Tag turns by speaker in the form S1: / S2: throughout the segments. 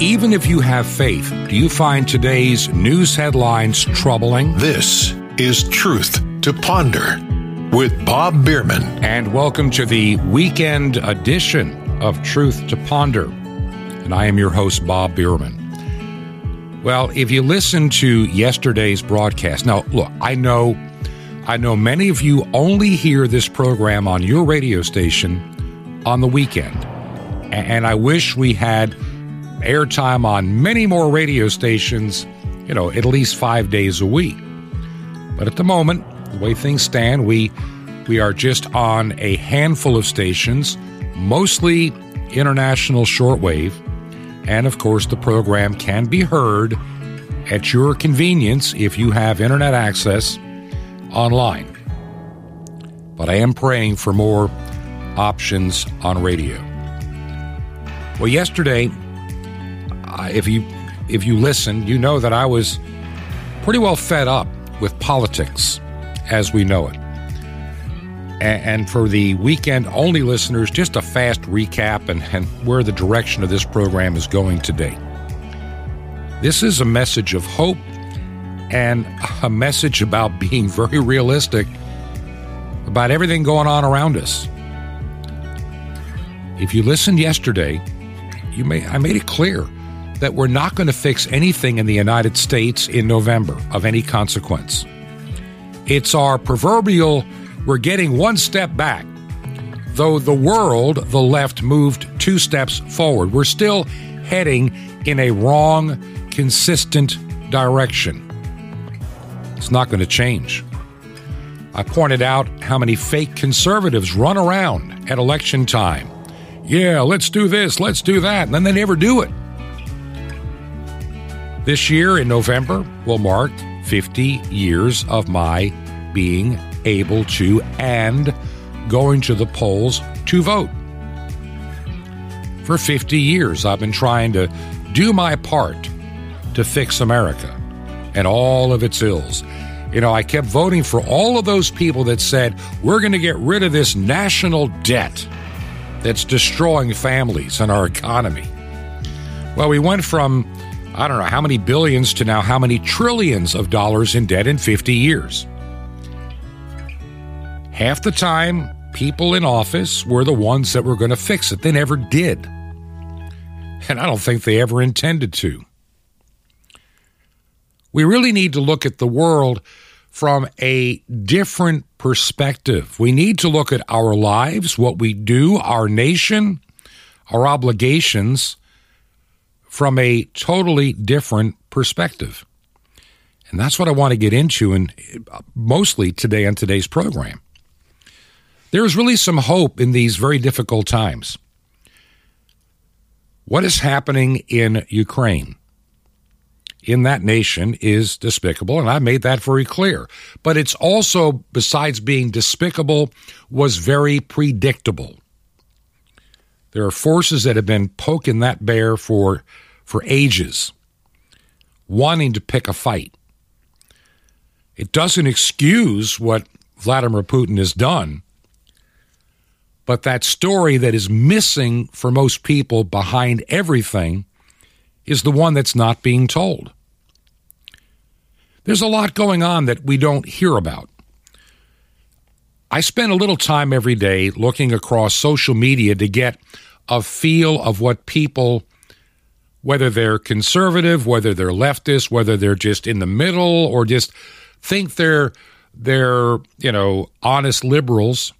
S1: Even if you have faith, do you find today's news headlines troubling?
S2: This is Truth to Ponder with Bob Bierman.
S1: And welcome to the weekend edition of Truth to Ponder. And I am your host, Bob Bierman. Well, if you listen to yesterday's broadcast, now look, I know I know many of you only hear this program on your radio station on the weekend. And I wish we had airtime on many more radio stations, you know, at least five days a week. But at the moment, the way things stand, we we are just on a handful of stations, mostly international shortwave, and of course the program can be heard at your convenience if you have internet access online. But I am praying for more options on radio. Well, yesterday if you if you listen, you know that I was pretty well fed up with politics as we know it. And for the weekend only listeners, just a fast recap and, and where the direction of this program is going today. This is a message of hope and a message about being very realistic about everything going on around us. If you listened yesterday, you may I made it clear that we're not going to fix anything in the United States in November of any consequence. It's our proverbial, we're getting one step back. Though the world, the left, moved two steps forward, we're still heading in a wrong, consistent direction. It's not going to change. I pointed out how many fake conservatives run around at election time. Yeah, let's do this, let's do that, and then they never do it. This year in November will mark 50 years of my being able to and going to the polls to vote. For 50 years, I've been trying to do my part to fix America and all of its ills. You know, I kept voting for all of those people that said, we're going to get rid of this national debt that's destroying families and our economy. Well, we went from I don't know how many billions to now how many trillions of dollars in debt in 50 years. Half the time, people in office were the ones that were going to fix it. They never did. And I don't think they ever intended to. We really need to look at the world from a different perspective. We need to look at our lives, what we do, our nation, our obligations from a totally different perspective. And that's what I want to get into, and mostly today on today's program. There is really some hope in these very difficult times. What is happening in Ukraine? in that nation is despicable, and I made that very clear. But it's also, besides being despicable, was very predictable. There are forces that have been poking that bear for for ages, wanting to pick a fight. It doesn't excuse what Vladimir Putin has done, but that story that is missing for most people behind everything is the one that's not being told. There's a lot going on that we don't hear about. I spend a little time every day looking across social media to get a feel of what people whether they're conservative, whether they're leftist, whether they're just in the middle, or just think they're they're you know honest liberals.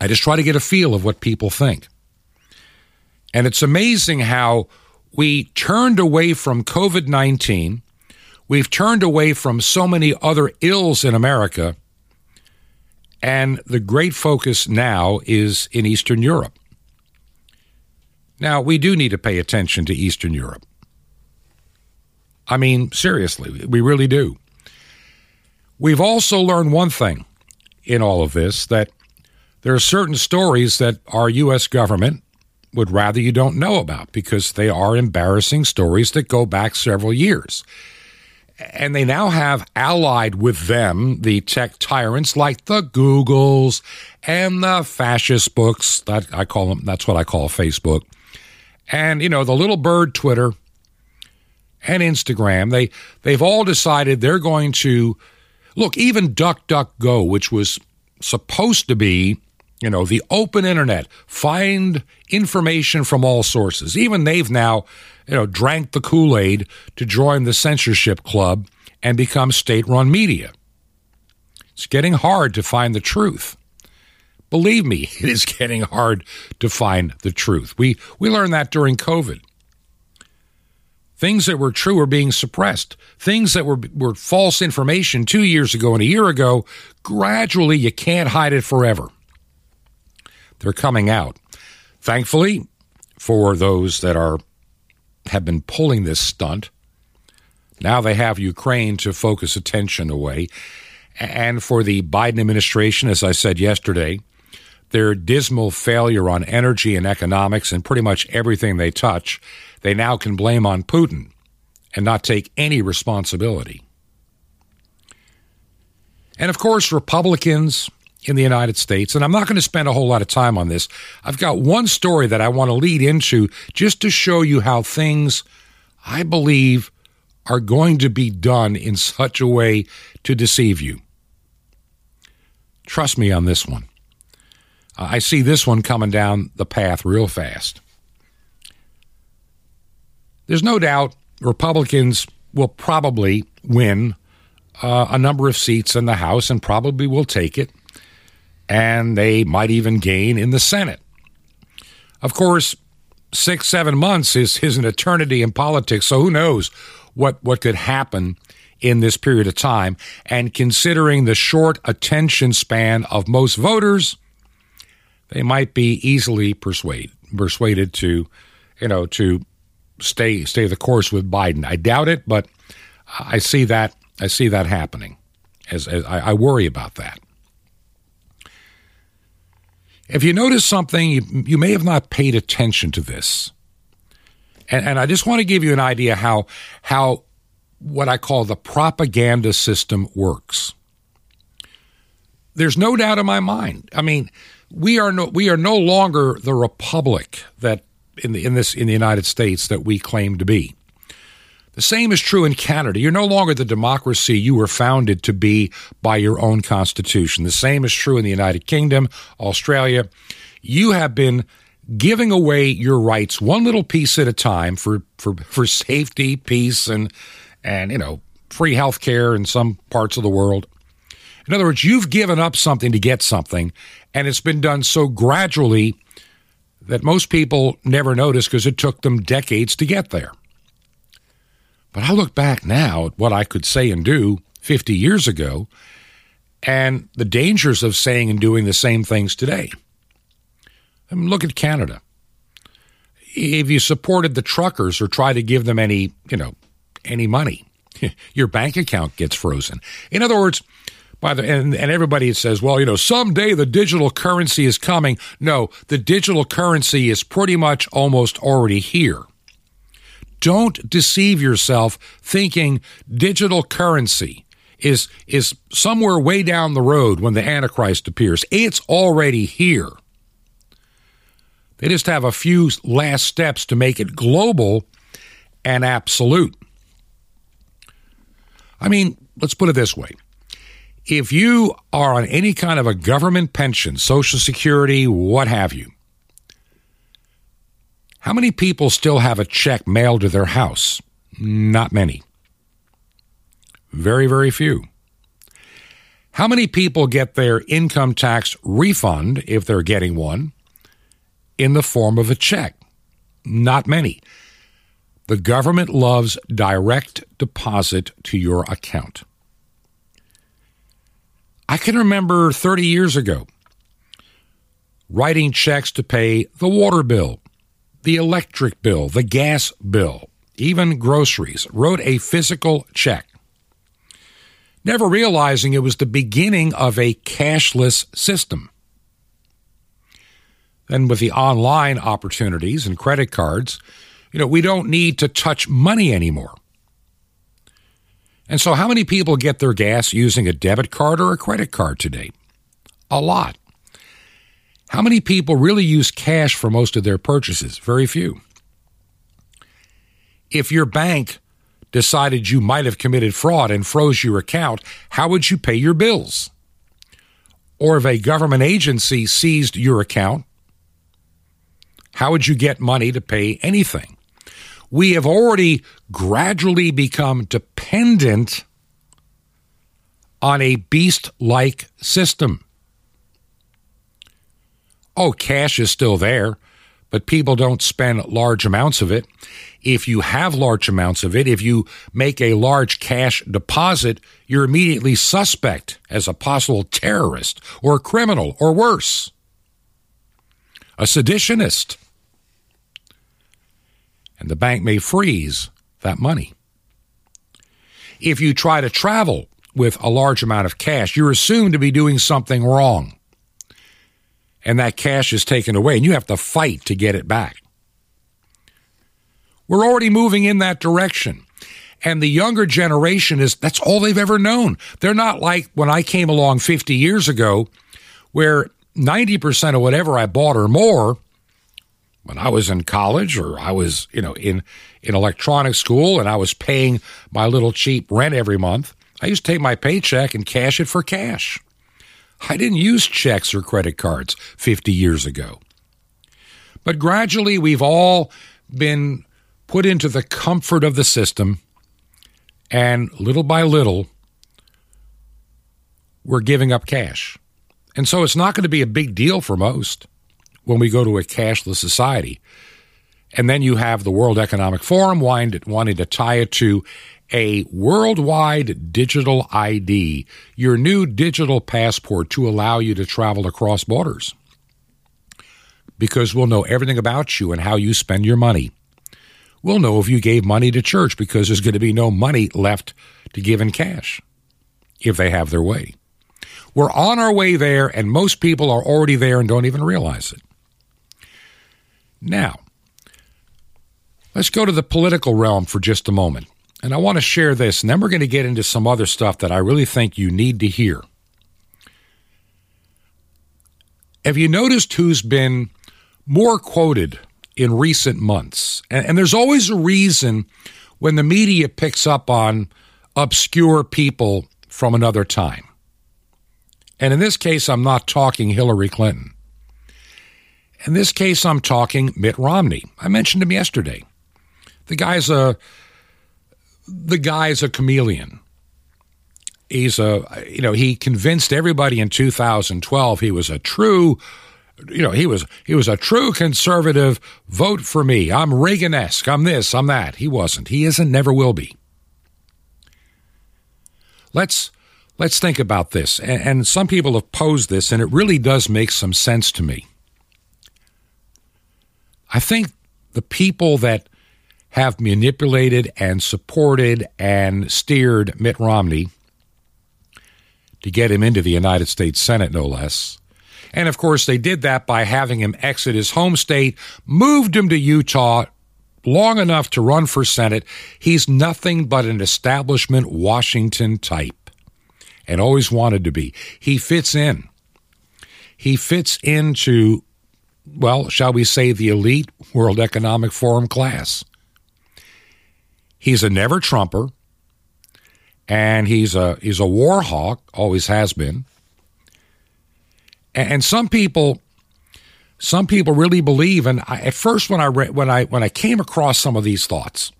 S1: I just try to get a feel of what people think. And it's amazing how we turned away from COVID 19. We've turned away from so many other ills in America. And the great focus now is in Eastern Europe. Now, we do need to pay attention to Eastern Europe. I mean, seriously, we really do. We've also learned one thing in all of this that there are certain stories that our U.S. government would rather you don't know about because they are embarrassing stories that go back several years. And they now have allied with them the tech tyrants like the Googles and the fascist books that I call them, that's what I call Facebook, and you know the little bird Twitter and Instagram. They they've all decided they're going to look. Even DuckDuckGo, which was supposed to be you know the open internet, find information from all sources. Even they've now you know drank the Kool Aid to join the censorship club and become state run media. It's getting hard to find the truth. Believe me, it is getting hard to find the truth. We we learned that during COVID. Things that were true are being suppressed. Things that were were false information 2 years ago and a year ago, gradually you can't hide it forever. They're coming out. Thankfully, for those that are have been pulling this stunt, now they have Ukraine to focus attention away. And for the Biden administration, as I said yesterday, their dismal failure on energy and economics and pretty much everything they touch, they now can blame on Putin and not take any responsibility. And of course, Republicans in the United States, and I'm not going to spend a whole lot of time on this. I've got one story that I want to lead into just to show you how things, I believe, are going to be done in such a way to deceive you. Trust me on this one. I see this one coming down the path real fast. There's no doubt Republicans will probably win uh, a number of seats in the House and probably will take it, and they might even gain in the Senate. Of course, six, seven months is, is an eternity in politics, so who knows what, what could happen in this period of time. And considering the short attention span of most voters, they might be easily persuade, persuaded to, you know, to stay stay the course with Biden. I doubt it, but I see that I see that happening. As, as I, I worry about that. If you notice something, you, you may have not paid attention to this. And, and I just want to give you an idea how how what I call the propaganda system works. There's no doubt in my mind. I mean, we are no we are no longer the republic that in the in this in the United States that we claim to be. The same is true in Canada. You're no longer the democracy you were founded to be by your own constitution. The same is true in the United Kingdom, Australia. You have been giving away your rights one little piece at a time for for for safety, peace and and you know, free health care in some parts of the world. In other words, you've given up something to get something, and it's been done so gradually that most people never notice because it took them decades to get there. But I look back now at what I could say and do 50 years ago and the dangers of saying and doing the same things today. I mean, look at Canada. If you supported the truckers or tried to give them any, you know, any money, your bank account gets frozen. In other words, by the and, and everybody says, well, you know, someday the digital currency is coming. No, the digital currency is pretty much almost already here. Don't deceive yourself thinking digital currency is is somewhere way down the road when the antichrist appears. It's already here. They just have a few last steps to make it global and absolute. I mean, let's put it this way if you are on any kind of a government pension, Social Security, what have you, how many people still have a check mailed to their house? Not many. Very, very few. How many people get their income tax refund, if they're getting one, in the form of a check? Not many. The government loves direct deposit to your account. I can remember 30 years ago writing checks to pay the water bill, the electric bill, the gas bill, even groceries, wrote a physical check, never realizing it was the beginning of a cashless system. Then, with the online opportunities and credit cards, you know, we don't need to touch money anymore. And so, how many people get their gas using a debit card or a credit card today? A lot. How many people really use cash for most of their purchases? Very few. If your bank decided you might have committed fraud and froze your account, how would you pay your bills? Or if a government agency seized your account, how would you get money to pay anything? We have already gradually become dependent on a beast like system. Oh, cash is still there, but people don't spend large amounts of it. If you have large amounts of it, if you make a large cash deposit, you're immediately suspect as a possible terrorist or a criminal or worse, a seditionist. And the bank may freeze that money. If you try to travel with a large amount of cash, you're assumed to be doing something wrong and that cash is taken away, and you have to fight to get it back. We're already moving in that direction. And the younger generation is that's all they've ever known. They're not like when I came along 50 years ago, where 90% of whatever I bought or more when I was in college or I was, you know, in, in electronic school and I was paying my little cheap rent every month, I used to take my paycheck and cash it for cash. I didn't use checks or credit cards 50 years ago. But gradually, we've all been put into the comfort of the system, and little by little, we're giving up cash. And so it's not going to be a big deal for most when we go to a cashless society. And then you have the World Economic Forum wanting to tie it to a worldwide digital ID, your new digital passport to allow you to travel across borders. Because we'll know everything about you and how you spend your money. We'll know if you gave money to church because there's going to be no money left to give in cash if they have their way. We're on our way there, and most people are already there and don't even realize it. Now, let's go to the political realm for just a moment. And I want to share this, and then we're going to get into some other stuff that I really think you need to hear. Have you noticed who's been more quoted in recent months? And, and, there's always a reason when the media picks up on obscure people from another time. And in this case, I'm not talking Hillary Clinton. In this case, I'm talking Mitt Romney. I mentioned him yesterday. The guy's a the guy's a chameleon. He's a, you know, he convinced everybody in 2012 he was a true, you know, he was he was a true conservative. Vote for me. I'm Reagan-esque. I'm this. I'm that. He wasn't. He isn't. Never will be. Let's let's think about this. And, and some people have posed this, and it really does make some sense to me. I think the people that have manipulated and supported and steered Mitt Romney to get him into the United States Senate, no less. And of course, they did that by having him exit his home state, moved him to Utah long enough to run for Senate. He's nothing but an establishment Washington type and always wanted to be. He fits in. He fits into, well, shall we say, the elite World Economic Forum class. He's a never Trumper, and he's a he's a war hawk, always has been. And, some people, some people really believe. And I, at first, when I read, when I when I came across some of these thoughts,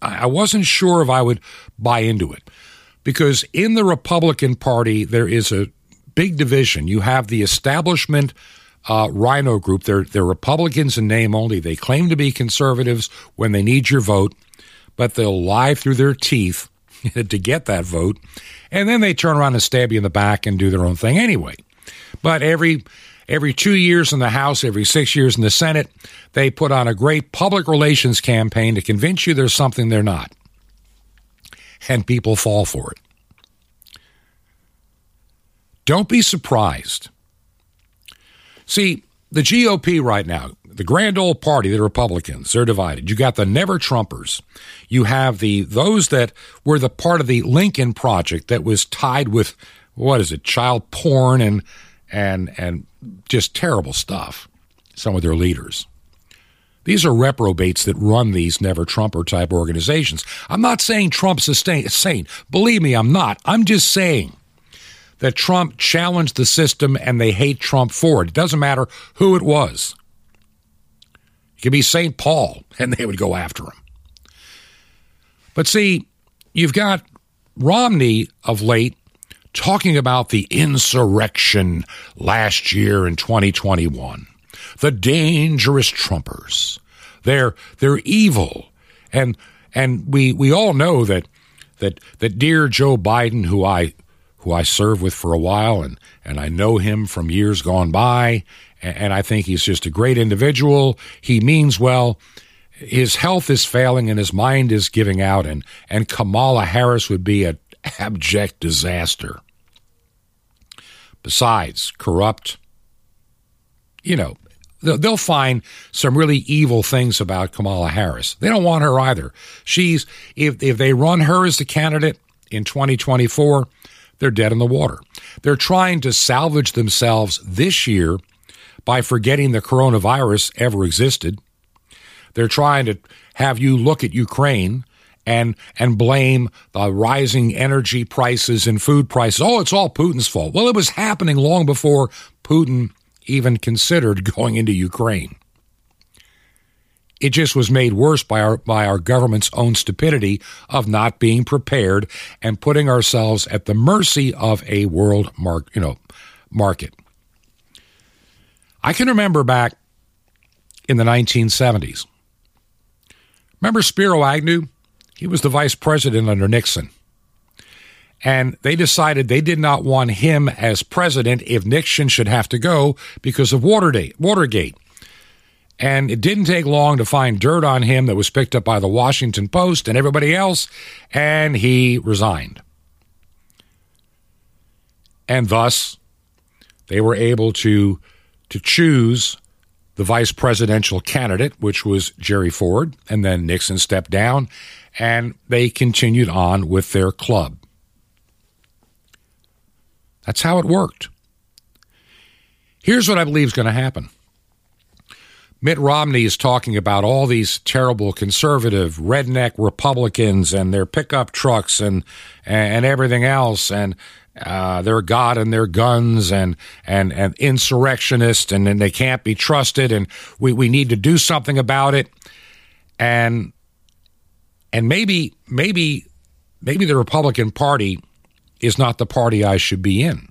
S1: I, I wasn't sure if I would buy into it, because in the Republican Party there is a big division. You have the establishment. Uh, RINO group. They're they're Republicans in name only. They claim to be conservatives when they need your vote but they'll lie through their teeth to get that vote. And then they turn around and stab you in the back and do their own thing anyway. But every every two years in the House, every six years in the Senate, they put on a great public relations campaign to convince you there's something they're not. And people fall for it. Don't be surprised. See, the GOP right now, the grand old party, the Republicans, they're divided. You got the never Trumpers. You have the those that were the part of the Lincoln Project that was tied with what is it, child porn and and and just terrible stuff. Some of their leaders. These are reprobates that run these never Trumper type organizations. I'm not saying Trump's a saint. Believe me, I'm not. I'm just saying that Trump challenged the system and they hate Trump for it. It doesn't matter who it was. It could be St. Paul and they would go after him. But see, you've got Romney of late talking about the insurrection last year in 2021 the dangerous Trumpers. They're they're evil, and and we we all know that that that dear Joe Biden, who I who I served with for a while, and and I know him from years gone by, and, and I think he's just a great individual. He means well. His health is failing and his mind is giving out, and and Kamala Harris would be an abject disaster. Besides, corrupt, you know, they'll find some really evil things about Kamala Harris. They don't want her either. She's if if they run her as the candidate in 2024, they're dead in the water. They're trying to salvage themselves this year by forgetting the coronavirus ever existed. They're trying to have you look at Ukraine and and blame the rising energy prices and food prices. Oh, it's all Putin's fault. Well, it was happening long before Putin even considered going into Ukraine. It just was made worse by our by our government's own stupidity of not being prepared and putting ourselves at the mercy of a world mark, you know, market. I can remember back in the 1970s. Remember Spiro Agnew? He was the vice president under Nixon. And they decided they did not want him as president if Nixon should have to go because of Watergate. Watergate. And it didn't take long to find dirt on him that was picked up by the Washington Post and everybody else, and he resigned. And thus, they were able to, to choose the vice presidential candidate, which was Jerry Ford, and then Nixon stepped down, and they continued on with their club. That's how it worked. Here's what I believe is going to happen. Mitt Romney is talking about all these terrible conservative redneck Republicans and their pickup trucks and and everything else and uh, their God and their guns and and and insurrectionists and, and they can't be trusted and we, we need to do something about it and and maybe maybe maybe the Republican Party is not the party I should be in.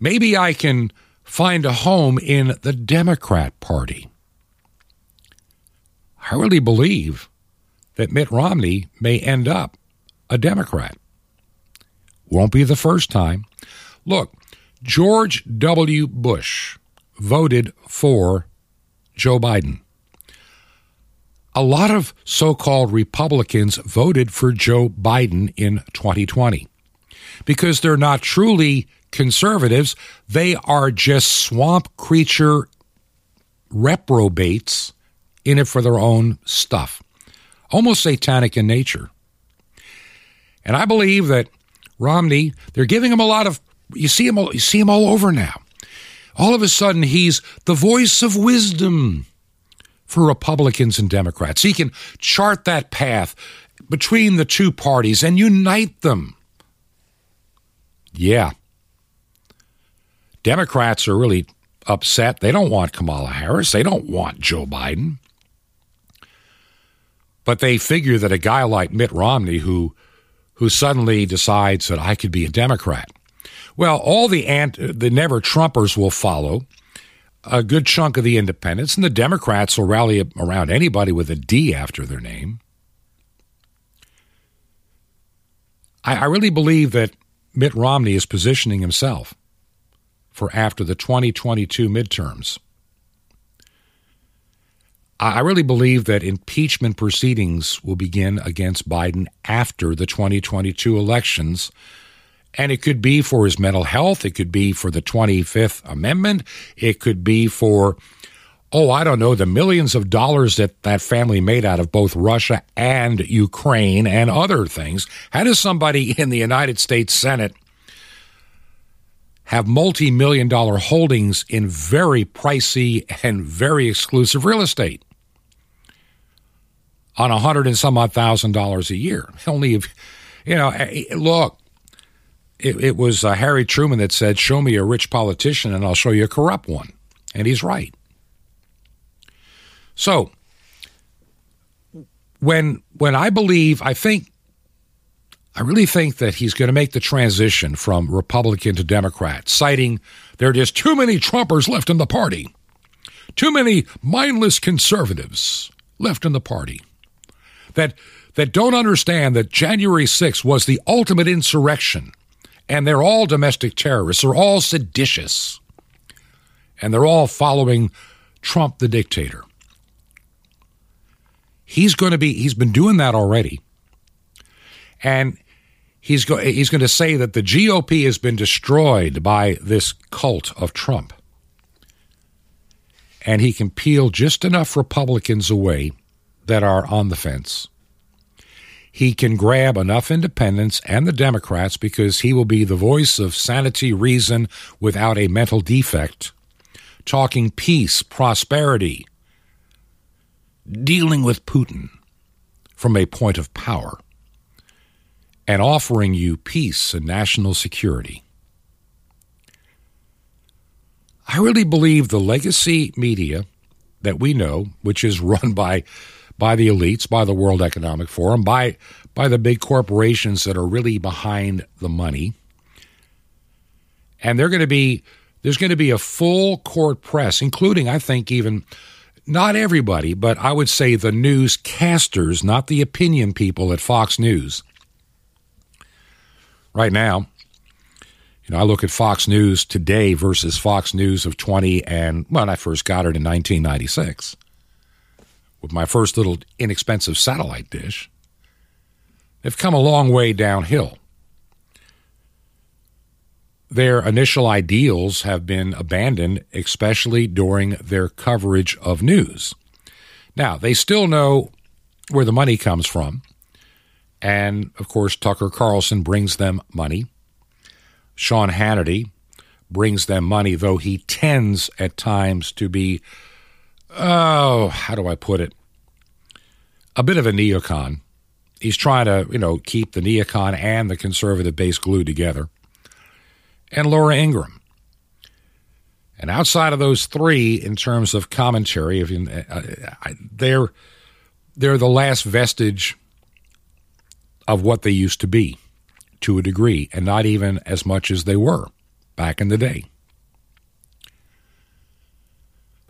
S1: Maybe I can find a home in the Democrat Party. I really believe that Mitt Romney may end up a Democrat. Won't be the first time. Look, George W. Bush voted for Joe Biden. A lot of so called Republicans voted for Joe Biden in 2020 because they're not truly conservatives. They are just swamp creature reprobates in it for their own stuff, almost satanic in nature. And I believe that Romney, they're giving him a lot of. You see him, you see him all over now. All of a sudden, he's the voice of wisdom for Republicans and Democrats. He can chart that path between the two parties and unite them. Yeah. Democrats are really upset. They don't want Kamala Harris. They don't want Joe Biden. But they figure that a guy like Mitt Romney, who who suddenly decides that I could be a Democrat, well, all the ant, the never Trumpers will follow. A good chunk of the independents and the Democrats will rally around anybody with a D after their name. I, I really believe that Mitt Romney is positioning himself for after the 2022 midterms. I really believe that impeachment proceedings will begin against Biden after the 2022 elections. And it could be for his mental health. It could be for the 25th Amendment. It could be for oh, I don't know, the millions of dollars that that family made out of both Russia and Ukraine and other things. How does somebody in the United States Senate have multi million dollar holdings in very pricey and very exclusive real estate? on a hundred and some odd thousand dollars a year. Only if, you know, eh, eh, look, it, it was uh, Harry Truman that said, Show me a rich politician and I'll show you a corrupt one. And he's right. So, when when I believe, I think, I really think that he's going to make the transition from Republican to Democrat, citing there are just too many Trumpers left in the party, too many mindless conservatives left in the party that that don't understand that January 6th was the ultimate insurrection and they're all domestic terrorists. They're all seditious. And they're all following Trump the dictator. He's going to be, he's been doing that already. And he's, go, he's going to say that the GOP has been destroyed by this cult of Trump. And he can peel just enough Republicans away that are on the fence he can grab enough independents and the Democrats because he will be the voice of sanity, reason without a mental defect, talking peace, prosperity, dealing with Putin from a point of power, and offering you peace and national security. I really believe the legacy media that we know, which is run by by the elites, by the World Economic Forum, by by the big corporations that are really behind the money. And they're going to be there's going to be a full court press, including I think even not everybody, but I would say the newscasters, not the opinion people at Fox News. Right now, you know, I look at Fox News today versus Fox News of 20 and when I first got it in 1996 with my first little inexpensive satellite dish, they've come a long way downhill. Their initial ideals have been abandoned, especially during their coverage of news. Now, they still know where the money comes from. And of course, Tucker Carlson brings them money. Sean Hannity brings them money, though he tends at times to be oh, how do I put it? A bit of a neocon. He's trying to, you know, keep the neocon and the conservative base glued together. And Laura Ingraham. And outside of those three, in terms of commentary, if you, uh, they're they're the last vestige of what they used to be, to a degree, and not even as much as they were back in the day.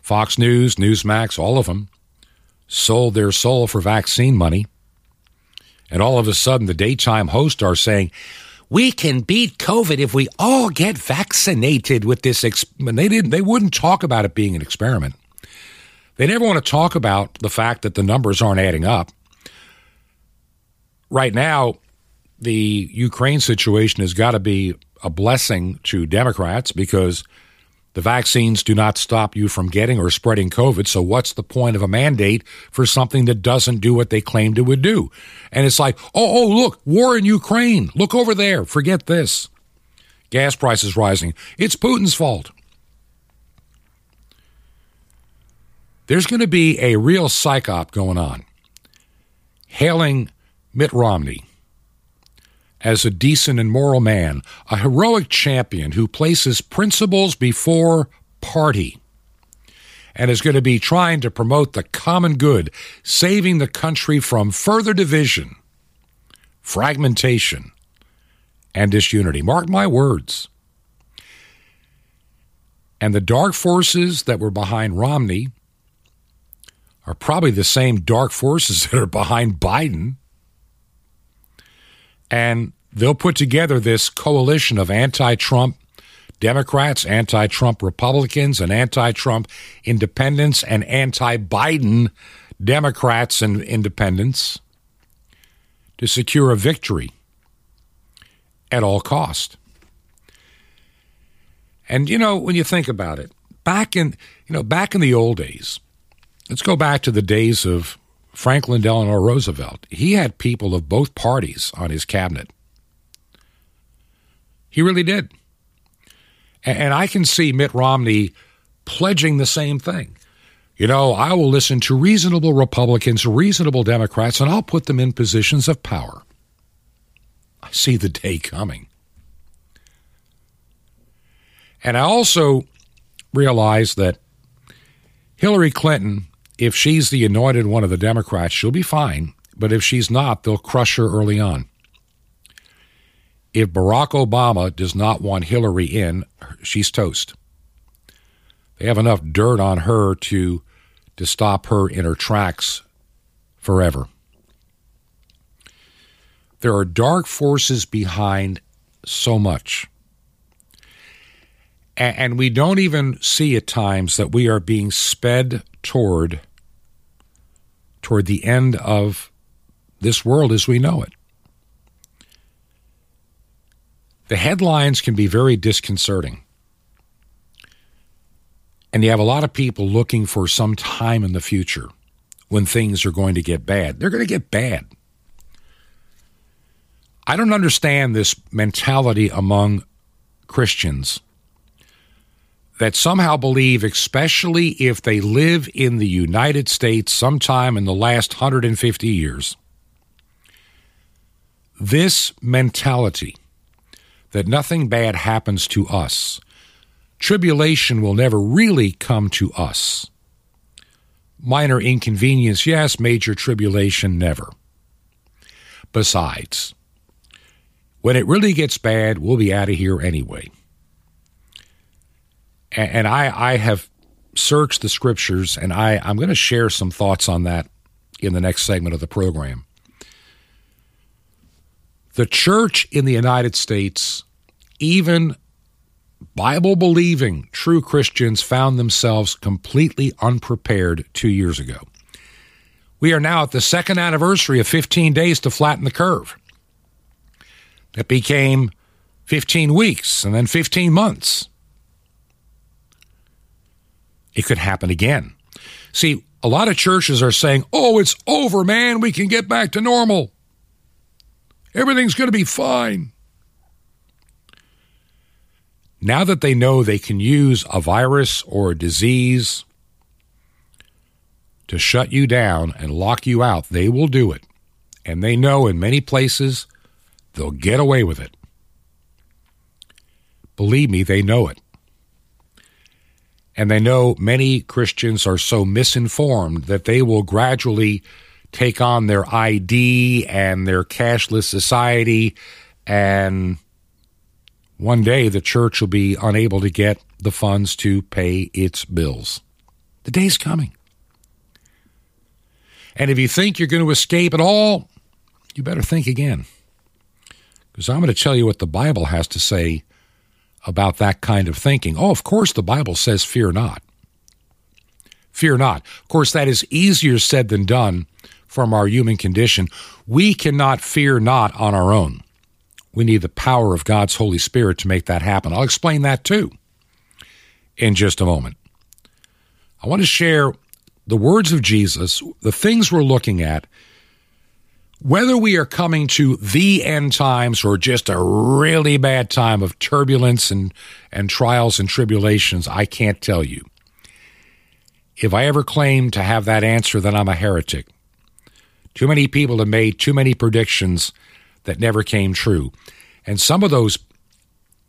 S1: Fox News, Newsmax, all of them sold their soul for vaccine money. And all of a sudden, the daytime hosts are saying, we can beat COVID if we all get vaccinated with this. Exp-. they didn't. They wouldn't talk about it being an experiment. They never want to talk about the fact that the numbers aren't adding up. Right now, the Ukraine situation has got to be a blessing to Democrats because the vaccines do not stop you from getting or spreading COVID. So what's the point of a mandate for something that doesn't do what they claimed it would do? And it's like, oh, oh, look, war in Ukraine. Look over there. Forget this. Gas prices rising. It's Putin's fault. There's going to be a real psyop going on. Hailing Mitt Romney as a decent and moral man, a heroic champion who places principles before party and is going to be trying to promote the common good, saving the country from further division, fragmentation, and disunity. Mark my words. And the dark forces that were behind Romney are probably the same dark forces that are behind Biden. And they'll put together this coalition of anti Trump Democrats, anti Trump Republicans, and anti Trump independents, and anti Biden Democrats and independents to secure a victory at all cost. And you know, when you think about it, back in you know, back in the old days, let's go back to the days of Franklin Delano Roosevelt. He had people of both parties on his cabinet. He really did. And I can see Mitt Romney pledging the same thing. You know, I will listen to reasonable Republicans, reasonable Democrats, and I'll put them in positions of power. I see the day coming. And I also realize that Hillary Clinton, if she's the anointed one of the Democrats, she'll be fine. But if she's not, they'll crush her early on. If Barack Obama does not want Hillary in, she's toast. They have enough dirt on her to to stop her in her tracks forever. There are dark forces behind so much. And we don't even see at times that we are being sped toward toward the end of this world as we know it. The headlines can be very disconcerting. And you have a lot of people looking for some time in the future when things are going to get bad. They're going to get bad. I don't understand this mentality among Christians that somehow believe, especially if they live in the United States sometime in the last 150 years, this mentality that nothing bad happens to us, tribulation will never really come to us. Minor inconvenience, yes, major tribulation, never. Besides, when it really gets bad, we'll be out of here anyway. And I, I have searched the scriptures, and I, I'm going to share some thoughts on that in the next segment of the program. The church in the United States, even Bible believing true Christians, found themselves completely unprepared two years ago. We are now at the second anniversary of 15 days to flatten the curve. It became 15 weeks and then 15 months. It could happen again. See, a lot of churches are saying, oh, it's over, man. We can get back to normal. Everything's going to be fine. Now that they know they can use a virus or a disease to shut you down and lock you out, they will do it. And they know in many places They'll get away with it. Believe me, they know it. And they know many Christians are so misinformed that they will gradually take on their ID and their cashless society, and one day the church will be unable to get the funds to pay its bills. The day's coming. And if you think you're going to escape at all, you better think again. Because I'm going to tell you what the Bible has to say about that kind of thinking. Oh, of course, the Bible says, fear not. Fear not. Of course, that is easier said than done from our human condition. We cannot fear not on our own. We need the power of God's Holy Spirit to make that happen. I'll explain that too in just a moment. I want to share the words of Jesus, the things we're looking at whether we are coming to the end times or just a really bad time of turbulence and, and trials and tribulations, I can't tell you. If I ever claim to have that answer, then I'm a heretic. Too many people have made too many predictions that never came true. And some of those,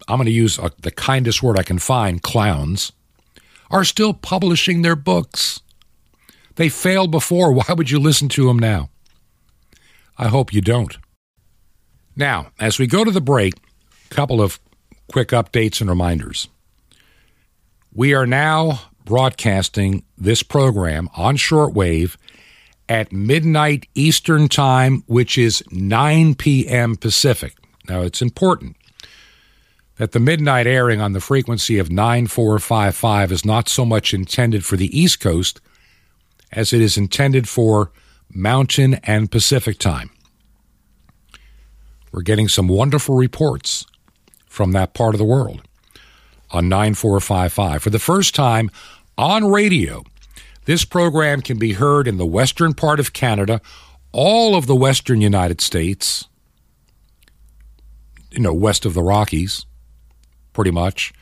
S1: I'm going to use a, the kindest word I can find, clowns, are still publishing their books. They failed before. Why would you listen to them now? I hope you don't. Now, as we go to the break, a couple of quick updates and reminders. We are now broadcasting this program on shortwave at midnight Eastern Time, which is 9 p.m. Pacific. Now, it's important that the midnight airing on the frequency of 9455 is not so much intended for the East Coast as it is intended for Mountain and Pacific time. We're getting some wonderful reports from that part of the world on 9455. For the first time on radio, this program can be heard in the western part of Canada, all of the western United States, you know, west of the Rockies, pretty much,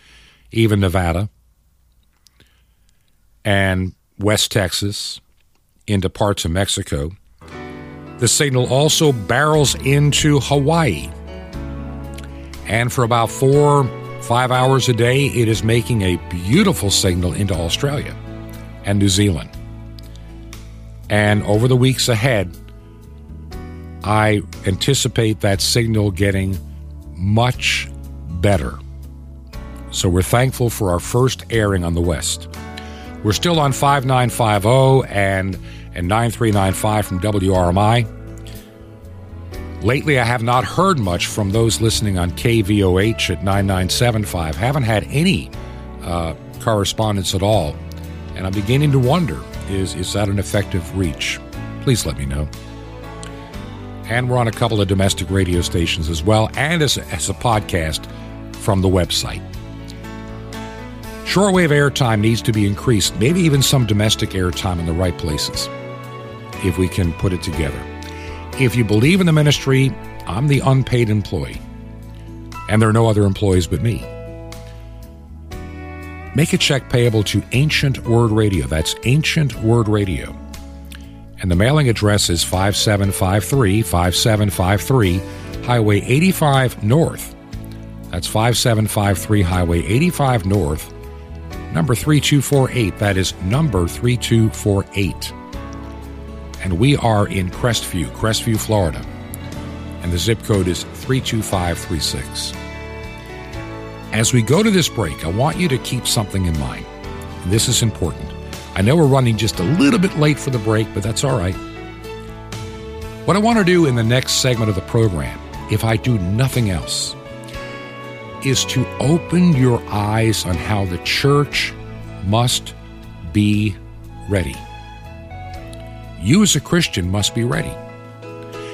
S1: even Nevada, and West Texas into parts of Mexico. The signal also barrels into Hawaii. And for about four, five hours a day, it is making a beautiful signal into Australia and New Zealand. And over the weeks ahead, I anticipate that signal getting much better. So we're thankful for our first airing on the West. We're still on 5950 and, and 9395 from WRMI. Lately, I have not heard much from those listening on KVOH at 9975. Haven't had any uh, correspondence at all. And I'm beginning to wonder is, is that an effective reach? Please let me know. And we're on a couple of domestic radio stations as well, and as a, as a podcast from the website. Shortwave airtime needs to be increased, maybe even some domestic airtime in the right places, if we can put it together. If you believe in the ministry, I'm the unpaid employee, and there are no other employees but me. Make a check payable to Ancient Word Radio. That's Ancient Word Radio. And the mailing address is 5753 5753 Highway 85 North. That's 5753 Highway 85 North, number 3248. That is number 3248. And we are in Crestview, Crestview, Florida. And the zip code is 32536. As we go to this break, I want you to keep something in mind. And this is important. I know we're running just a little bit late for the break, but that's all right. What I want to do in the next segment of the program, if I do nothing else, is to open your eyes on how the church must be ready. You, as a Christian, must be ready.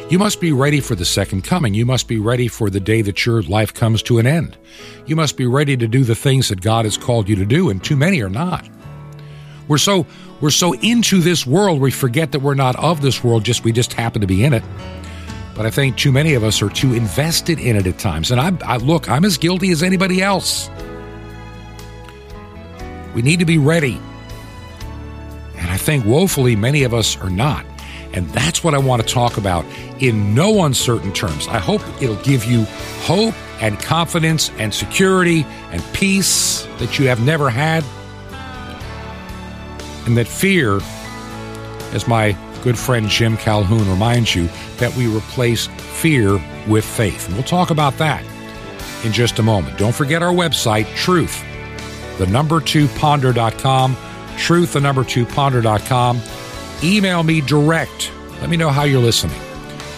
S1: You must be ready for the second coming. You must be ready for the day that your life comes to an end. You must be ready to do the things that God has called you to do, and too many are not. We're so we're so into this world we forget that we're not of this world, just we just happen to be in it. But I think too many of us are too invested in it at times. And I, I look, I'm as guilty as anybody else. We need to be ready. And I think woefully many of us are not. And that's what I want to talk about in no uncertain terms. I hope it'll give you hope and confidence and security and peace that you have never had and that fear, as my good friend Jim Calhoun reminds you, that we replace fear with faith. And we'll talk about that in just a moment. Don't forget our website, truth, the number two ponder.com, truth, the number two ponder.com. Email me direct. Let me know how you're listening.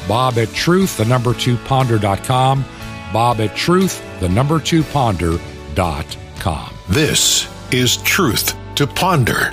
S1: Bob at truth, the number two ponder.com. Bob at truth, the number two ponder.com.
S2: This is Truth to Ponder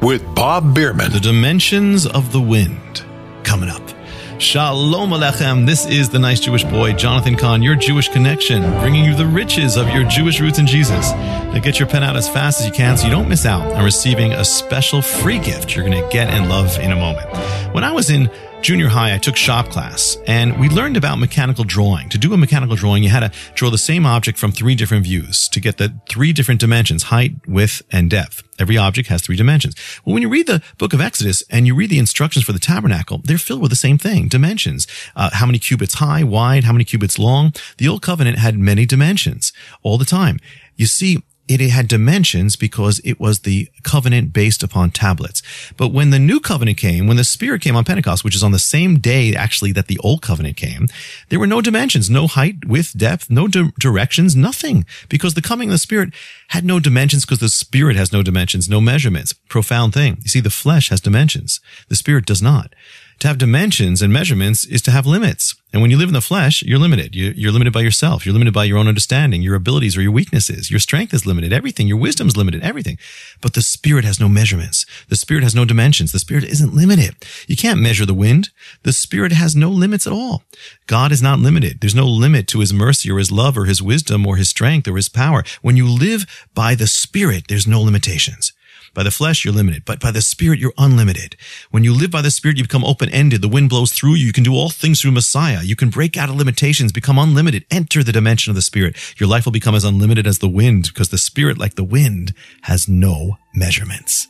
S2: with Bob Bierman.
S3: The Dimensions of the Wind coming up. Shalom Alechem. This is the nice Jewish boy, Jonathan Cahn, your Jewish connection, bringing you the riches of your Jewish roots in Jesus. Now get your pen out as fast as you can so you don't miss out on receiving a special free gift you're going to get and love in a moment. When I was in junior high, I took shop class and we learned about mechanical drawing. To do a mechanical drawing, you had to draw the same object from three different views to get the three different dimensions, height, width, and depth. Every object has three dimensions. Well, when you read the book of Exodus and you read the instructions for the tabernacle, they're filled with the same thing, dimensions. Uh, how many cubits high, wide, how many cubits long. The old covenant had many dimensions all the time. You see, it had dimensions because it was the covenant based upon tablets. But when the new covenant came, when the spirit came on Pentecost, which is on the same day actually that the old covenant came, there were no dimensions, no height, width, depth, no di- directions, nothing because the coming of the spirit had no dimensions because the spirit has no dimensions, no measurements. Profound thing. You see, the flesh has dimensions. The spirit does not. To have dimensions and measurements is to have limits. And when you live in the flesh, you're limited. You're limited by yourself. You're limited by your own understanding, your abilities or your weaknesses. Your strength is limited. Everything. Your wisdom is limited. Everything. But the spirit has no measurements. The spirit has no dimensions. The spirit isn't limited. You can't measure the wind. The spirit has no limits at all. God is not limited. There's no limit to his mercy or his love or his wisdom or his strength or his power. When you live by the spirit, there's no limitations. By the flesh, you're limited, but by the spirit, you're unlimited. When you live by the spirit, you become open-ended. The wind blows through you. You can do all things through Messiah. You can break out of limitations, become unlimited, enter the dimension of the spirit. Your life will become as unlimited as the wind because the spirit, like the wind, has no measurements.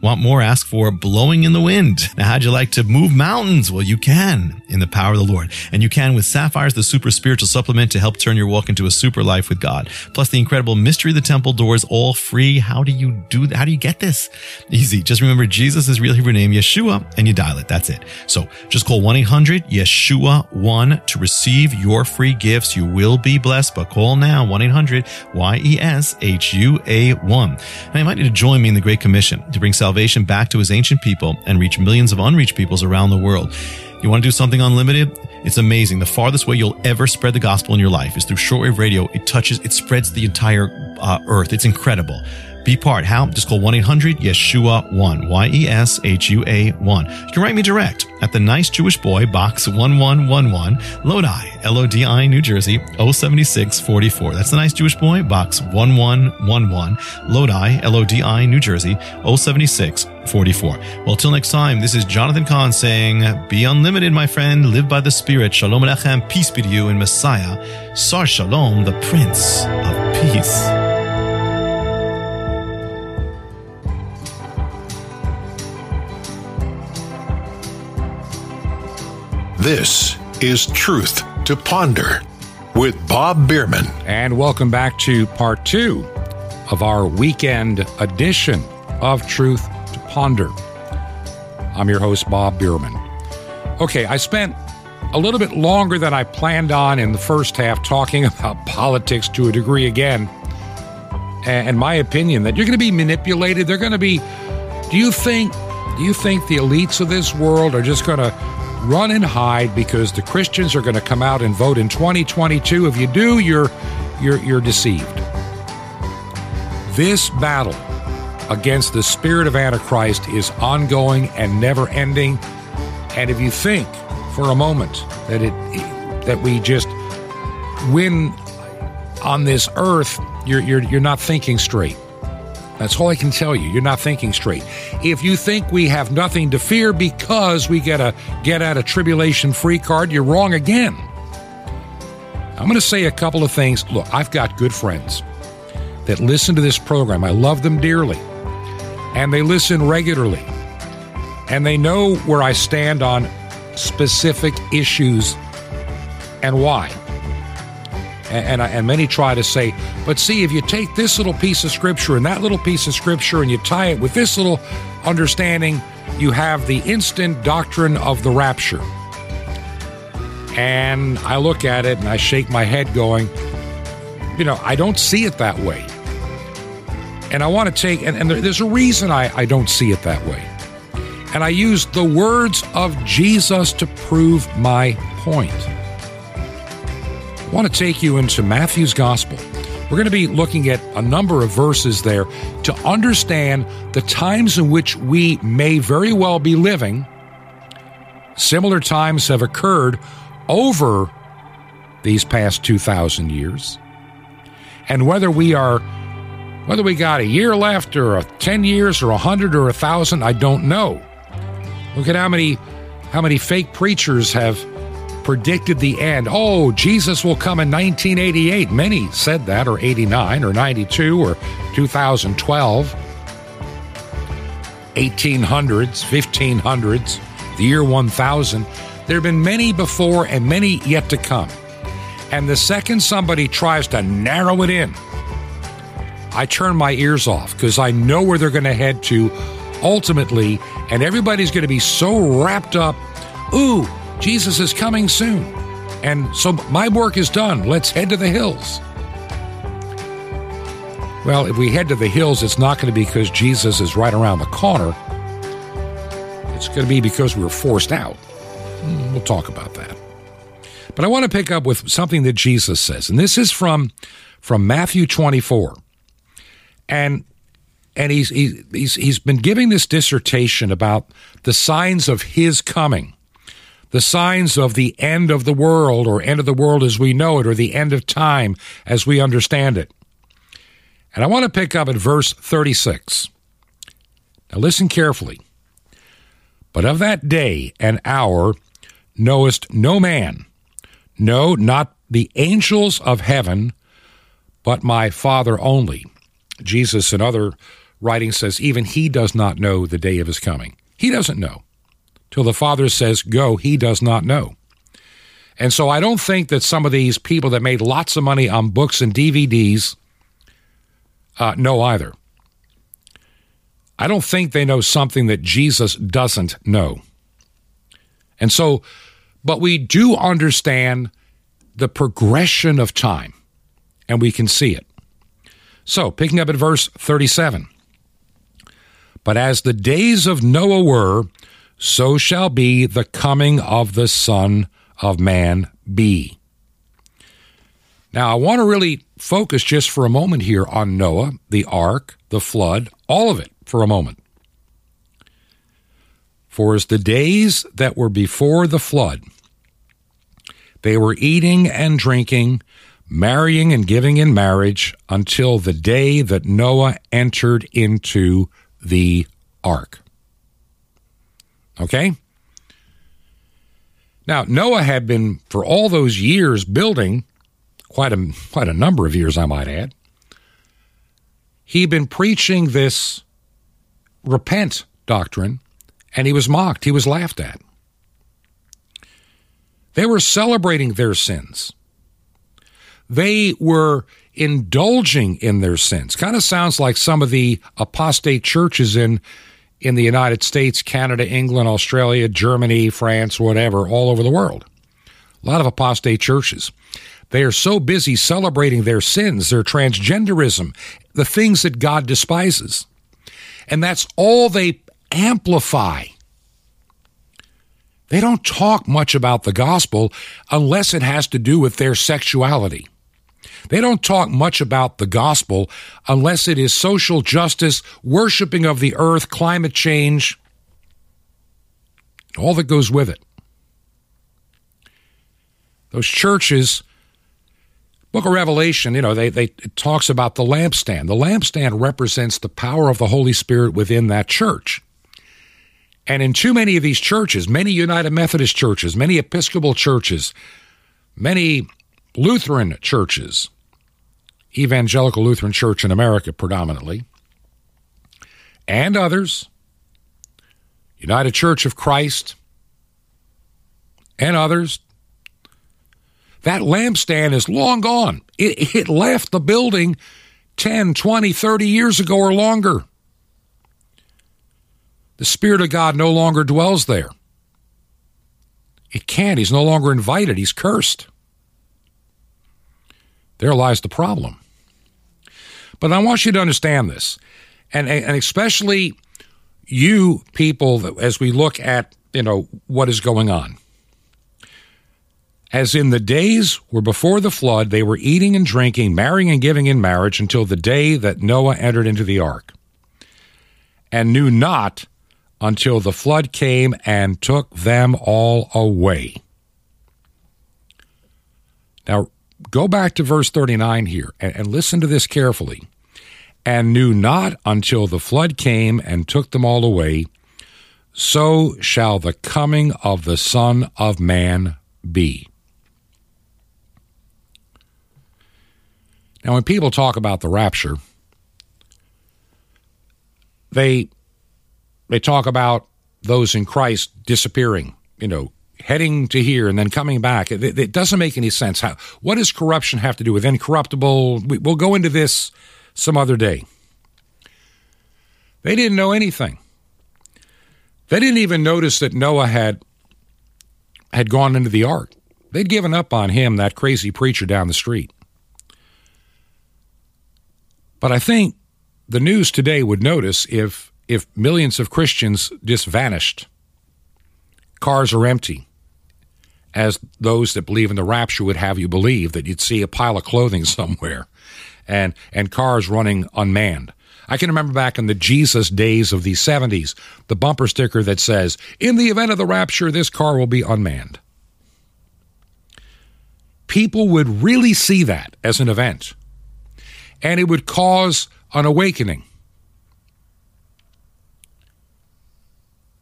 S3: Want more? Ask for blowing in the wind. Now, how'd you like to move mountains? Well, you can in the power of the Lord. And you can with Sapphires, the super spiritual supplement to help turn your walk into a super life with God. Plus the incredible Mystery of the Temple doors, all free. How do you do that? How do you get this? Easy. Just remember Jesus' is real Hebrew name, Yeshua, and you dial it. That's it. So just call 1-800-YESHUA-1 to receive your free gifts. You will be blessed, but call now 1-800-Y-E-S-H-U-A-1. Now, I invite you to join me in the Great Commission to bring salvation back to his ancient people and reach millions of unreached peoples around the world. You want to do something unlimited? It's amazing. The farthest way you'll ever spread the gospel in your life is through shortwave radio. It touches, it spreads the entire uh, earth. It's incredible. Be part. How? Just call 1-800-YESHUA-1. Y-E-S-H-U-A-1. You can write me direct at the Nice Jewish Boy, Box 1111, Lodi, L-O-D-I, New Jersey, 07644. That's the Nice Jewish Boy, Box 1111, Lodi, L-O-D-I, New Jersey, 07644. Well, till next time, this is Jonathan Cahn saying, Be unlimited, my friend. Live by the Spirit. Shalom Alechem. Peace be to you in Messiah. Sar Shalom, the Prince of Peace.
S2: This is Truth to Ponder with Bob Bierman.
S1: And welcome back to part two of our weekend edition of Truth to Ponder. I'm your host, Bob Bierman. Okay, I spent a little bit longer than I planned on in the first half talking about politics to a degree again. And my opinion that you're going to be manipulated. They're going to be. Do you think? Do you think the elites of this world are just going to run and hide because the Christians are going to come out and vote in 2022. If you do, you're you're you're deceived. This battle against the spirit of Antichrist is ongoing and never ending. And if you think for a moment that it that we just win on this earth, you're you're you're not thinking straight. That's all I can tell you. You're not thinking straight. If you think we have nothing to fear because we get a get out of tribulation free card, you're wrong again. I'm going to say a couple of things. Look, I've got good friends that listen to this program. I love them dearly. And they listen regularly. And they know where I stand on specific issues and why. And, and, and, many try to say, but see, if you take this little piece of scripture and that little piece of scripture and you tie it with this little understanding, you have the instant doctrine of the rapture. And I look at it and I shake my head, going, you know, I don't see it that way. And I want to take, and, and there's a reason I, I don't see it that way. And I use the words of Jesus to prove my point. I want to take you into Matthew's Gospel. We're going to be looking at a number of verses there to understand the times in which we may very well be living. Similar times have occurred over these past 2,000 years. And whether we are, whether we got a year left or a 10 years or a 100 or a 1,000, I don't know. Look at how many, how many fake preachers have predicted the end. Oh, Jesus will come in 1988. Many said that, or 89, or 92, or 2012. 1800s, 1500s, the year 1000. There have been many before and many yet to come. And the second somebody tries to narrow it in, I turn my ears off because I know where they're going to head to ultimately, and everybody's going to be so wrapped up. Ooh, Jesus is coming soon. And so my work is done. Let's head to the hills. Well, if we head to the hills, it's not going to be because Jesus is right around the corner. It's going to be because we were forced out. Hmm, we'll talk about that. But I want to pick up with something that Jesus says, and this is from from Matthew 24. And and he's he's he's been giving this dissertation about the signs of his coming the signs of the end of the world or end of the world as we know it or the end of time as we understand it. And I want to pick up at verse 36. Now listen carefully. But of that day and hour knowest no man, no, not the angels of heaven, but my Father only. Jesus, in other writing says, even he does not know the day of his coming. He doesn't know. Till the Father says, go, he does not know. And so I don't think that some of these people that made lots of money on books and DVDs uh, know either. I don't think they know something that Jesus doesn't know. And so, but we do understand the progression of time, and we can see it. So, picking up at verse 37 But as the days of Noah were, so shall be the coming of the Son of Man be. Now, I want to really focus just for a moment here on Noah, the ark, the flood, all of it for a moment. For as the days that were before the flood, they were eating and drinking, marrying and giving in marriage until the day that Noah entered into the ark. Okay? Now, Noah had been, for all those years, building, quite a, quite a number of years, I might add. He'd been preaching this repent doctrine, and he was mocked, he was laughed at. They were celebrating their sins. They were indulging in their sins. Kind of sounds like some of the apostate churches in in the United States, Canada, England, Australia, Germany, France, whatever, all over the world. A lot of apostate churches. They are so busy celebrating their sins, their transgenderism, the things that God despises. And that's all they amplify. They don't talk much about the gospel unless it has to do with their sexuality. They don't talk much about the gospel unless it is social justice, worshiping of the earth, climate change, all that goes with it. Those churches, Book of Revelation, you know, they, they it talks about the lampstand. The lampstand represents the power of the Holy Spirit within that church. And in too many of these churches, many United Methodist churches, many Episcopal churches, many Lutheran churches, Evangelical Lutheran Church in America predominantly, and others, United Church of Christ, and others, that lampstand is long gone. It, it left the building 10, 20, 30 years ago or longer. The Spirit of God no longer dwells there. It can't. He's no longer invited. He's cursed. There lies the problem. But I want you to understand this, and, and especially you people, as we look at you know what is going on. As in the days were before the flood, they were eating and drinking, marrying and giving in marriage until the day that Noah entered into the ark, and knew not until the flood came and took them all away. Now, go back to verse 39 here and, and listen to this carefully. And knew not until the flood came and took them all away, so shall the coming of the Son of Man be. Now, when people talk about the rapture, they they talk about those in Christ disappearing, you know, heading to here and then coming back. It, it doesn't make any sense. How, what does corruption have to do with incorruptible? We, we'll go into this some other day. They didn't know anything. They didn't even notice that Noah had had gone into the ark. They'd given up on him, that crazy preacher down the street. But I think the news today would notice if if millions of Christians just vanished. Cars are empty, as those that believe in the rapture would have you believe that you'd see a pile of clothing somewhere and, and cars running unmanned. I can remember back in the Jesus days of the 70s, the bumper sticker that says, In the event of the rapture, this car will be unmanned. People would really see that as an event, and it would cause an awakening.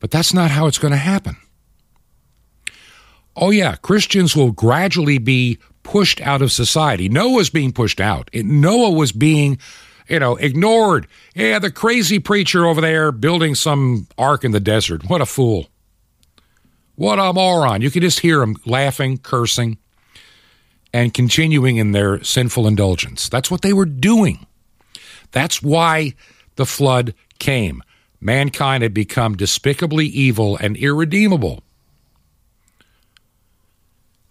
S1: But that's not how it's going to happen. Oh, yeah, Christians will gradually be pushed out of society. Noah was being pushed out. Noah was being you know, ignored. Yeah, the crazy preacher over there building some ark in the desert. What a fool. What a moron. You can just hear them laughing, cursing, and continuing in their sinful indulgence. That's what they were doing. That's why the flood came. Mankind had become despicably evil and irredeemable,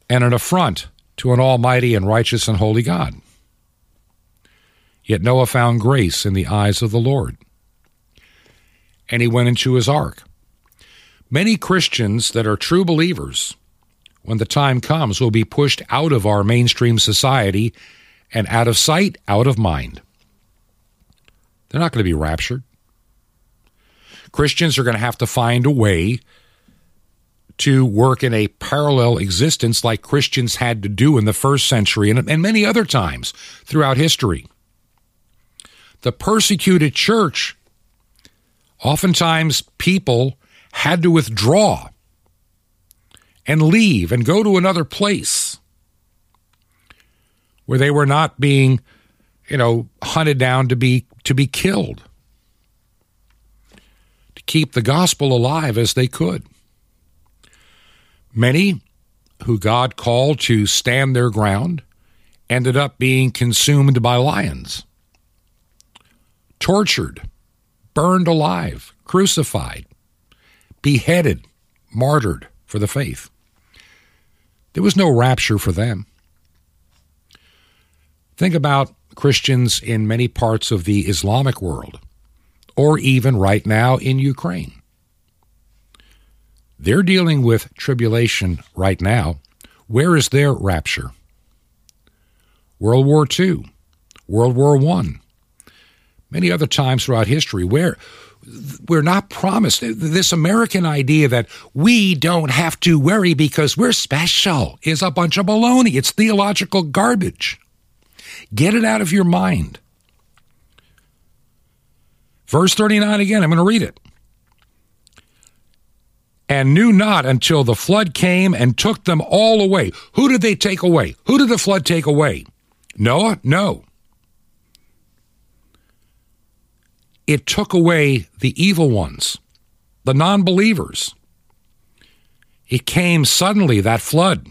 S1: and an affront to an almighty and righteous and holy God. Yet Noah found grace in the eyes of the Lord. And he went into his ark. Many Christians that are true believers, when the time comes, will be pushed out of our mainstream society and out of sight, out of mind. They're not going to be raptured. Christians are going to have to find a way to work in a parallel existence like Christians had to do in the first century and, and many other times throughout history the persecuted church, oftentimes people had to withdraw and leave and go to another place where they were not being, you know, hunted down to be to be killed. To keep the gospel alive as they could. Many who God called to stand their ground ended up being consumed by lions tortured, burned alive, crucified, beheaded, martyred for the faith. There was no rapture for them. Think about Christians in many parts of the Islamic world, or even right now in Ukraine. They're dealing with tribulation right now. Where is their rapture? World War II, World War I, many other times throughout history where we're not promised this American idea that we don't have to worry because we're special is a bunch of baloney. It's theological garbage. Get it out of your mind. Verse 39 again, I'm going to read it. And knew not until the flood came and took them all away. Who did they take away? Who did the flood take away? Noah? No. it took away the evil ones, the non believers. It came suddenly, that flood.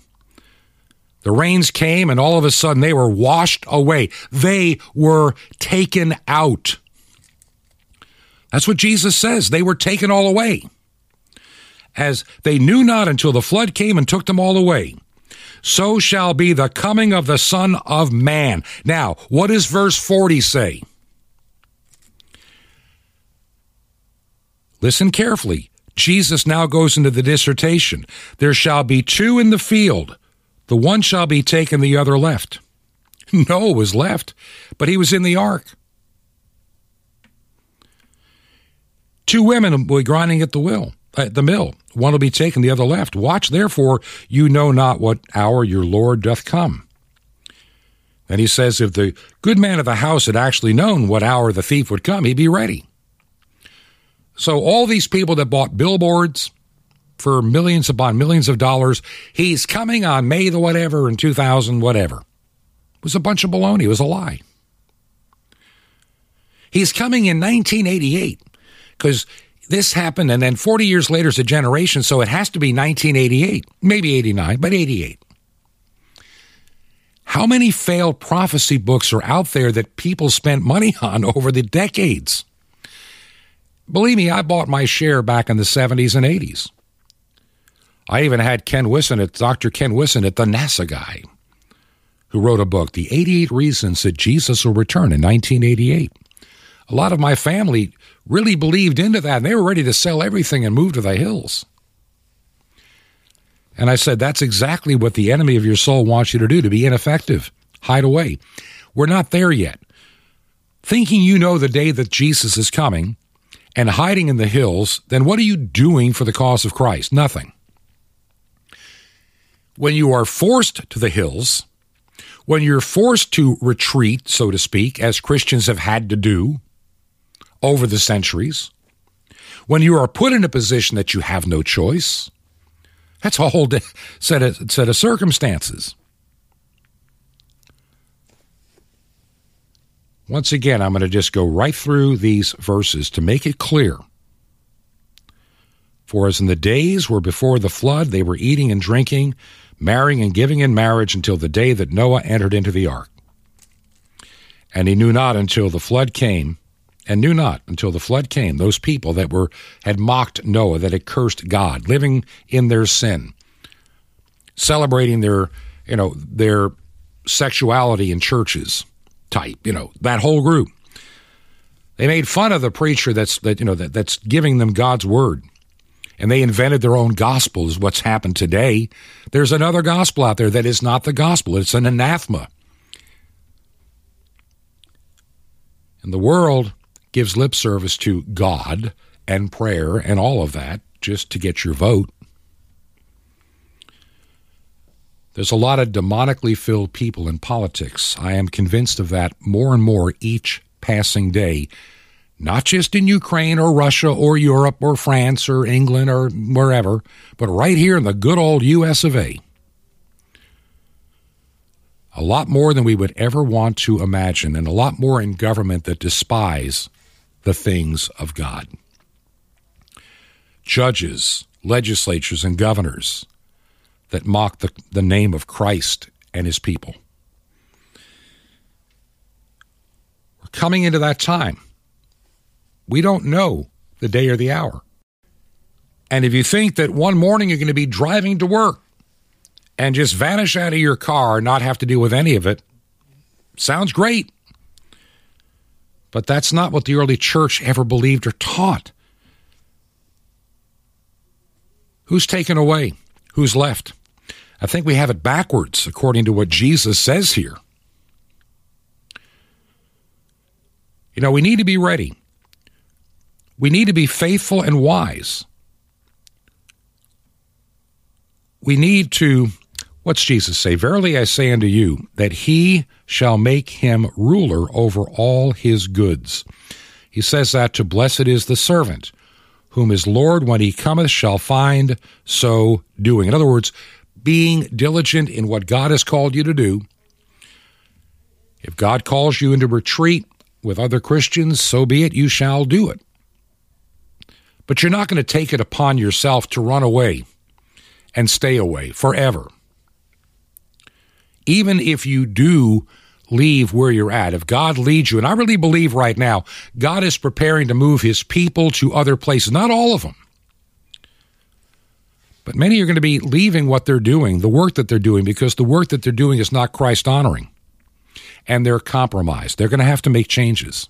S1: The rains came, and all of a sudden they were washed away. They were taken out. That's what Jesus says. They were taken all away. As they knew not until the flood came and took them all away. So shall be the coming of the Son of Man. Now, what does verse 40 say? Listen carefully. Jesus now goes into the dissertation. There shall be two in the field. The one shall be taken, the other left. Noah was left, but he was in the ark. Two women be grinding at the will, at the mill. One will be taken, the other left. Watch therefore, you know not what hour your Lord doth come. And he says, if the good man of the house had actually known what hour the thief would come, he'd be ready. So all these people that bought billboards for millions upon millions of dollars, he's coming on May the whatever in 2000 whatever. It was a bunch of baloney. It was a lie. He's coming in 1988 because this happened, and then 40 years later is a generation, so it has to be 1988, maybe 89, but 88. How many failed prophecy books are out there that people spent money on over the decades? Believe me, I bought my share back in the 70s and 80s. I even had Ken Whisenant, Dr. Ken Whisenant, the NASA guy, who wrote a book, The 88 Reasons That Jesus Will Return in 1988. A lot of my family really believed into that, and they were ready to sell everything and move to the hills. And I said, that's exactly what the enemy of your soul wants you to do to be ineffective, hide away. We're not there yet. Thinking you know the day that Jesus is coming and hiding in the hills, then what are you doing for the cause of Christ? Nothing. When you are forced to the hills, when you're forced to retreat, so to speak, as Christians have had to do over the centuries, when you are put in a position that you have no choice, that's a whole set of, set of circumstances. Once again, I'm going to just go right through these verses to make it clear. For as in the days were before the flood, they were eating and drinking, marrying and giving in marriage until the day that Noah entered into the ark. And he knew not until the flood came, and knew not until the flood came, those people that were had mocked Noah, that had cursed God, living in their sin, celebrating their, you know, their sexuality in churches type, you know, that whole group. They made fun of the preacher that's that you know that, that's giving them God's word. And they invented their own gospel is what's happened today. There's another gospel out there that is not the gospel. It's an anathema. And the world gives lip service to God and prayer and all of that just to get your vote. There's a lot of demonically filled people in politics. I am convinced of that more and more each passing day, not just in Ukraine or Russia or Europe or France or England or wherever, but right here in the good old US of A. A lot more than we would ever want to imagine, and a lot more in government that despise the things of God. Judges, legislatures, and governors that mock the, the name of Christ and his people. We're coming into that time. We don't know the day or the hour. And if you think that one morning you're going to be driving to work and just vanish out of your car and not have to deal with any of it, sounds great. But that's not what the early church ever believed or taught. Who's taken away? Who's left? I think we have it backwards according to what Jesus says here. You know, we need to be ready. We need to be faithful and wise. We need to, what's Jesus say? Verily I say unto you, that he shall make him ruler over all his goods. He says that to blessed is the servant, whom his Lord, when he cometh, shall find so doing. In other words, being diligent in what God has called you to do. If God calls you into retreat with other Christians, so be it, you shall do it. But you're not going to take it upon yourself to run away and stay away forever. Even if you do leave where you're at, if God leads you, and I really believe right now, God is preparing to move his people to other places, not all of them. But many are going to be leaving what they're doing, the work that they're doing, because the work that they're doing is not Christ honoring. And they're compromised. They're going to have to make changes.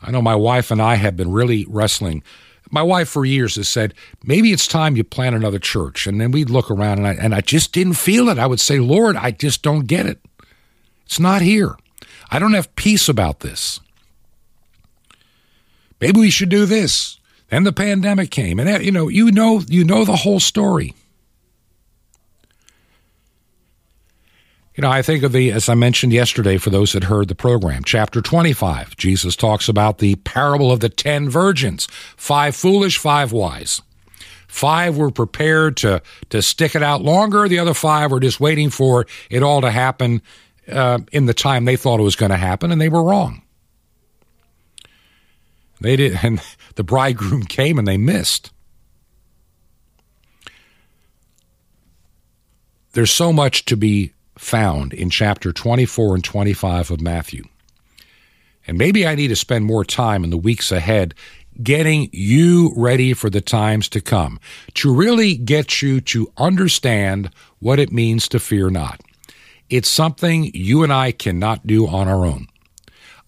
S1: I know my wife and I have been really wrestling. My wife for years has said, maybe it's time you plant another church. And then we'd look around and I, and I just didn't feel it. I would say, Lord, I just don't get it. It's not here. I don't have peace about this. Maybe we should do this. Then the pandemic came, and that, you know, you know, you know the whole story. You know, I think of the, as I mentioned yesterday, for those that heard the program, chapter 25, Jesus talks about the parable of the ten virgins five foolish, five wise. Five were prepared to, to stick it out longer, the other five were just waiting for it all to happen uh, in the time they thought it was going to happen, and they were wrong. They did, and the bridegroom came and they missed. There's so much to be found in chapter 24 and 25 of Matthew. And maybe I need to spend more time in the weeks ahead getting you ready for the times to come, to really get you to understand what it means to fear not. It's something you and I cannot do on our own.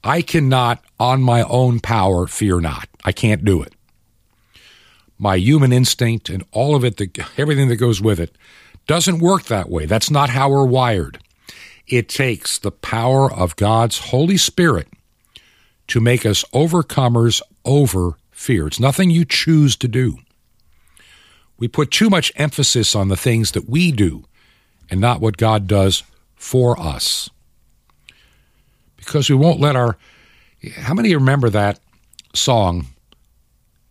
S1: I cannot, on my own power, fear not. I can't do it. My human instinct and all of it, everything that goes with it, doesn't work that way. That's not how we're wired. It takes the power of God's Holy Spirit to make us overcomers over fear. It's nothing you choose to do. We put too much emphasis on the things that we do and not what God does for us because we won't let our. How many remember that song?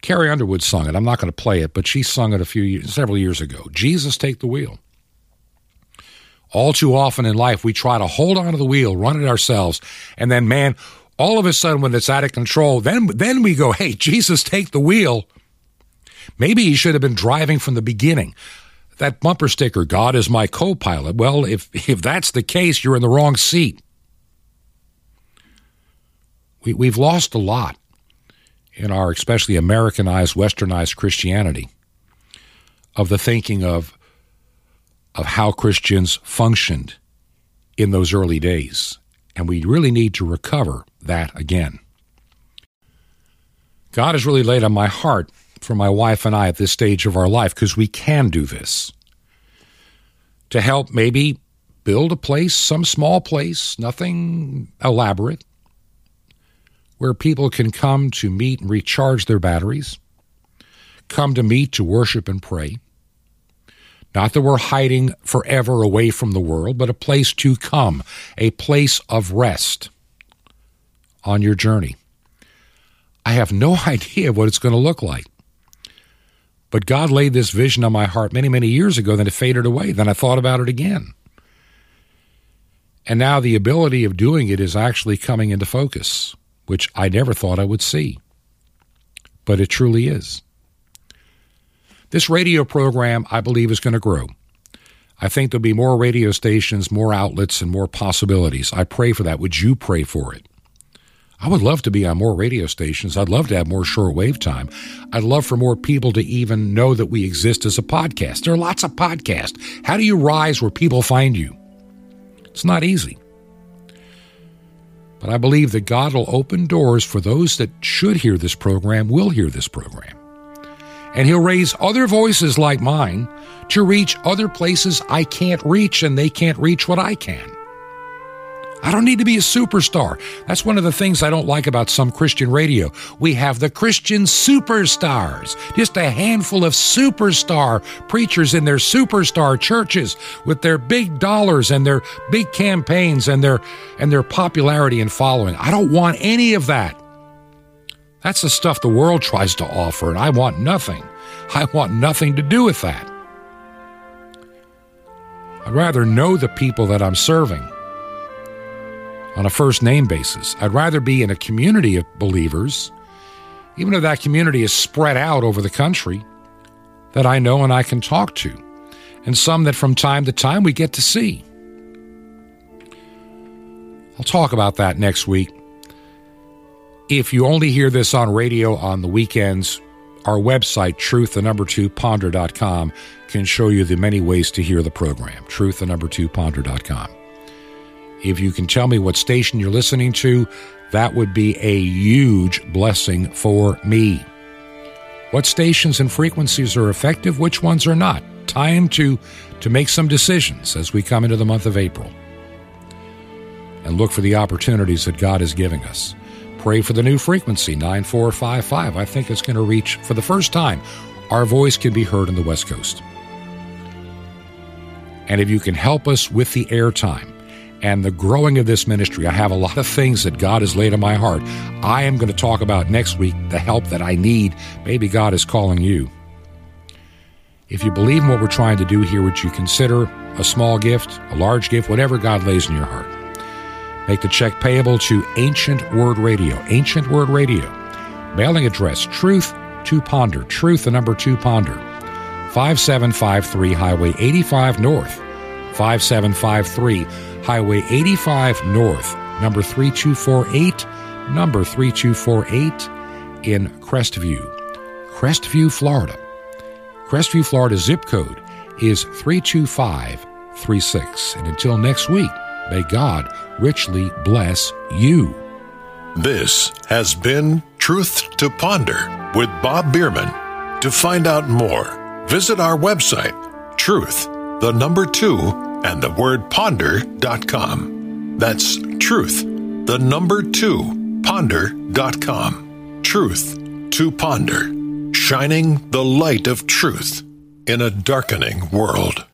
S1: Carrie Underwood sung it. I'm not going to play it, but she sung it a few years, several years ago. Jesus, take the wheel. All too often in life, we try to hold onto the wheel, run it ourselves, and then, man, all of a sudden, when it's out of control, then then we go, "Hey, Jesus, take the wheel." Maybe he should have been driving from the beginning. That bumper sticker, "God is my co-pilot." Well, if if that's the case, you're in the wrong seat. We, we've lost a lot in our especially Americanized, westernized Christianity of the thinking of of how Christians functioned in those early days. And we really need to recover that again. God has really laid on my heart for my wife and I at this stage of our life because we can do this to help maybe build a place, some small place, nothing elaborate, where people can come to meet and recharge their batteries, come to meet to worship and pray. Not that we're hiding forever away from the world, but a place to come, a place of rest on your journey. I have no idea what it's going to look like. But God laid this vision on my heart many, many years ago, then it faded away. Then I thought about it again. And now the ability of doing it is actually coming into focus which I never thought I would see. But it truly is. This radio program, I believe, is going to grow. I think there'll be more radio stations, more outlets, and more possibilities. I pray for that. Would you pray for it? I would love to be on more radio stations. I'd love to have more shortwave time. I'd love for more people to even know that we exist as a podcast. There are lots of podcasts. How do you rise where people find you? It's not easy. But I believe that God will open doors for those that should hear this program, will hear this program. And He'll raise other voices like mine to reach other places I can't reach and they can't reach what I can. I don't need to be a superstar. That's one of the things I don't like about some Christian radio. We have the Christian superstars, just a handful of superstar preachers in their superstar churches with their big dollars and their big campaigns and their and their popularity and following. I don't want any of that. That's the stuff the world tries to offer and I want nothing. I want nothing to do with that. I'd rather know the people that I'm serving on a first name basis. I'd rather be in a community of believers, even if that community is spread out over the country, that I know and I can talk to, and some that from time to time we get to see. I'll talk about that next week. If you only hear this on radio on the weekends, our website, truth, the number two, ponder.com, can show you the many ways to hear the program. Truth, the number two, ponder.com. If you can tell me what station you're listening to, that would be a huge blessing for me. What stations and frequencies are effective, which ones are not? Time to, to make some decisions as we come into the month of April. And look for the opportunities that God is giving us. Pray for the new frequency, 9455. I think it's going to reach, for the first time, our voice can be heard on the West Coast. And if you can help us with the airtime, and the growing of this ministry. I have a lot of things that God has laid on my heart. I am going to talk about next week the help that I need. Maybe God is calling you. If you believe in what we're trying to do here, would you consider a small gift, a large gift, whatever God lays in your heart? Make the check payable to Ancient Word Radio. Ancient Word Radio. Mailing address Truth to Ponder. Truth, the number two Ponder. 5753 Highway 85 North. 5753 Highway 85 North, number 3248, number 3248 in Crestview, Crestview, Florida. Crestview, Florida zip code is 32536. And until next week, may God richly bless you.
S2: This has been Truth to Ponder with Bob Bierman. To find out more, visit our website, truth, the number two, and the word ponder.com. That's truth, the number two, ponder.com. Truth to ponder, shining the light of truth in a darkening world.